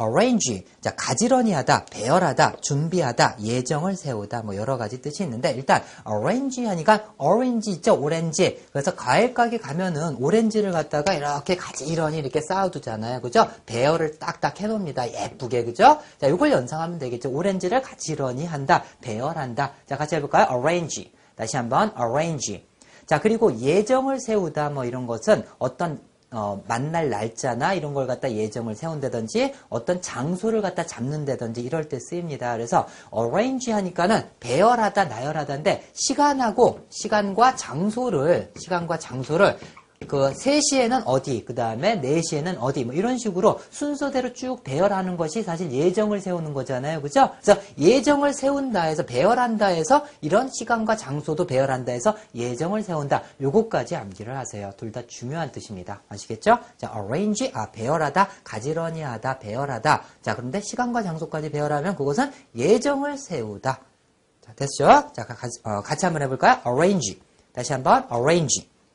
arrange. 자, 가지런히 하다, 배열하다, 준비하다, 예정을 세우다, 뭐 여러 가지 뜻이 있는데, 일단, arrange 하니까, orange 있죠? 오렌지. 그래서 과일 가게 가면은 오렌지를 갖다가 이렇게 가지런히 이렇게 쌓아두잖아요. 그죠? 배열을 딱딱 해놓습니다. 예쁘게. 그죠? 자, 이걸 연상하면 되겠죠. 오렌지를 가지런히 한다, 배열한다. 자, 같이 해볼까요? arrange. 다시 한번, arrange. 자, 그리고 예정을 세우다, 뭐 이런 것은 어떤 어, 만날 날짜나 이런 걸 갖다 예정을 세운다든지 어떤 장소를 갖다 잡는다든지 이럴 때 쓰입니다. 그래서 arrange 하니까는 배열하다 나열하다인데 시간하고 시간과 장소를 시간과 장소를 그 3시에는 어디, 그 다음에 4시에는 어디, 뭐 이런 식으로 순서대로 쭉 배열하는 것이 사실 예정을 세우는 거잖아요. 그죠? 그래서 예정을 세운다 해서 배열한다 해서 이런 시간과 장소도 배열한다 해서 예정을 세운다. 요거까지 암기를 하세요. 둘 다 중요한 뜻입니다. 아시겠죠? 자, arrange, 아, 배열하다, 가지런히 하다, 배열하다. 자, 그런데 시간과 장소까지 배열하면 그것은 예정을 세우다. 자, 됐죠? 자, 같이, 어, 같이 한번 해볼까요? arrange. 다시 한번 arrange.